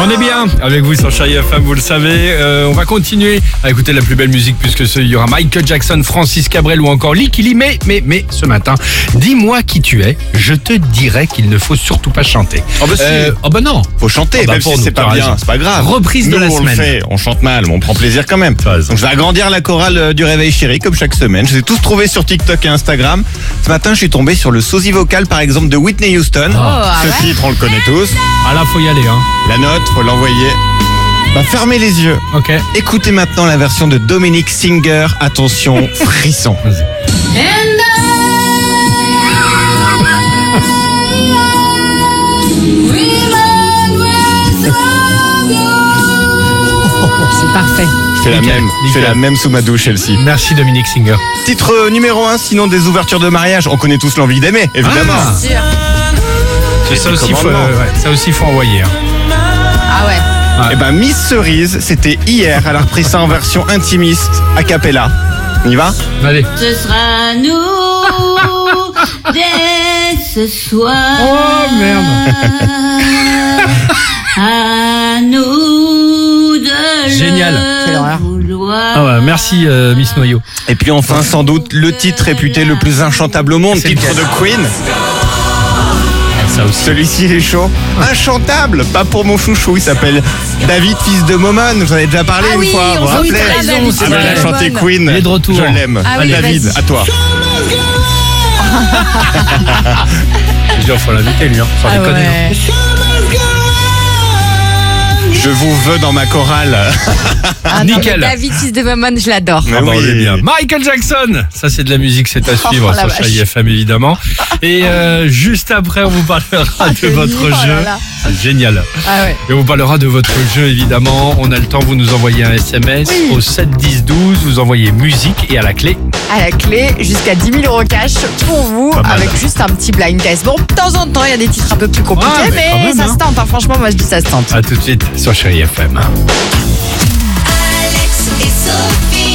On est bien avec vous sur Chérie FM, vous le savez. Euh, on va continuer à écouter la plus belle musique puisque ce, il y aura Michael Jackson, Francis Cabrel ou encore Lee Killy. Mais, mais, mais ce matin, dis-moi qui tu es, je te dirai qu'il ne faut surtout pas chanter. Oh bah si. Euh, oh bah non. Faut chanter, Ah bah même pour si c'est pas bien, c'est pas grave. Reprise de la on semaine. Le fait, on chante mal, mais on prend plaisir quand même. Donc je vais agrandir la chorale euh, du réveil chéri comme chaque semaine. Je les ai tous trouvés sur TikTok et Instagram. Ce matin, je suis tombé sur le sosie vocal par exemple de Whitney Houston. ah Ce ouais titre, on le connaît tous. Ah là, faut y aller, hein. La note, faut l'envoyer. Bah, fermez les yeux. Ok. Écoutez maintenant la version de Dominic Singer. Attention, frisson. C'est parfait. Je fais la Nickel, même, je fais nickel. la même sous ma douche, Elsie. Merci Dominique Singer. Titre euh, numéro 1, sinon des ouvertures de mariage. On connaît tous l'envie d'aimer, évidemment. Ah. Ça aussi, faut, commandement. euh, ouais, ça aussi, faut envoyer. hein. Ouais. Eh ben Miss Cerise, c'était hier. Elle a repris ça en version intimiste, a cappella. On y va Allez. Ce sera nous dès ce soir. Oh merde. À nous de Génial. Le. Ah ouais, merci euh, Miss Noyau. Et puis enfin, sans doute, le titre réputé le plus inchantable au monde, titre de Queen. Ça aussi. Celui-ci, il est chaud. Inchantable, pas pour mon chouchou. Il s'appelle David, fils de Momon. Vous en ai déjà parlé Ah une oui, fois. Vous on vous s'en rappelez rappelle, raison, David, c'est Ah, c'est ben, vrai. il a chanté. Queen. Il est de retour. Je l'aime. Ah oui, David, vas-y. à toi. Je dis, faut l'inviter lui, hein. Sans Ah déconner. ouais. Je vous veux dans ma chorale. Ah non, Nickel. mais David, fils de Maman, je l'adore. Ah bah, on est bien. Michael Jackson, ça c'est de la musique, c'est à suivre Oh, la sur vache. Chérie FM évidemment. Et euh, juste après, on vous parlera de c'est votre oh jeu. là là. C'est génial. Ah ouais. Et on vous parlera de votre jeu évidemment. On a le temps, vous nous envoyez un SMS au 7 10 12, vous envoyez musique et à la clé à la clé jusqu'à 10 000 euros cash pour vous avec juste un petit blind test. Bon, de temps en temps, il y a des titres un peu plus compliqués, mais ça hein. se tente. Hein. Franchement, moi, je dis ça se tente. A tout de suite sur Chérie FM. Alex et Sophie.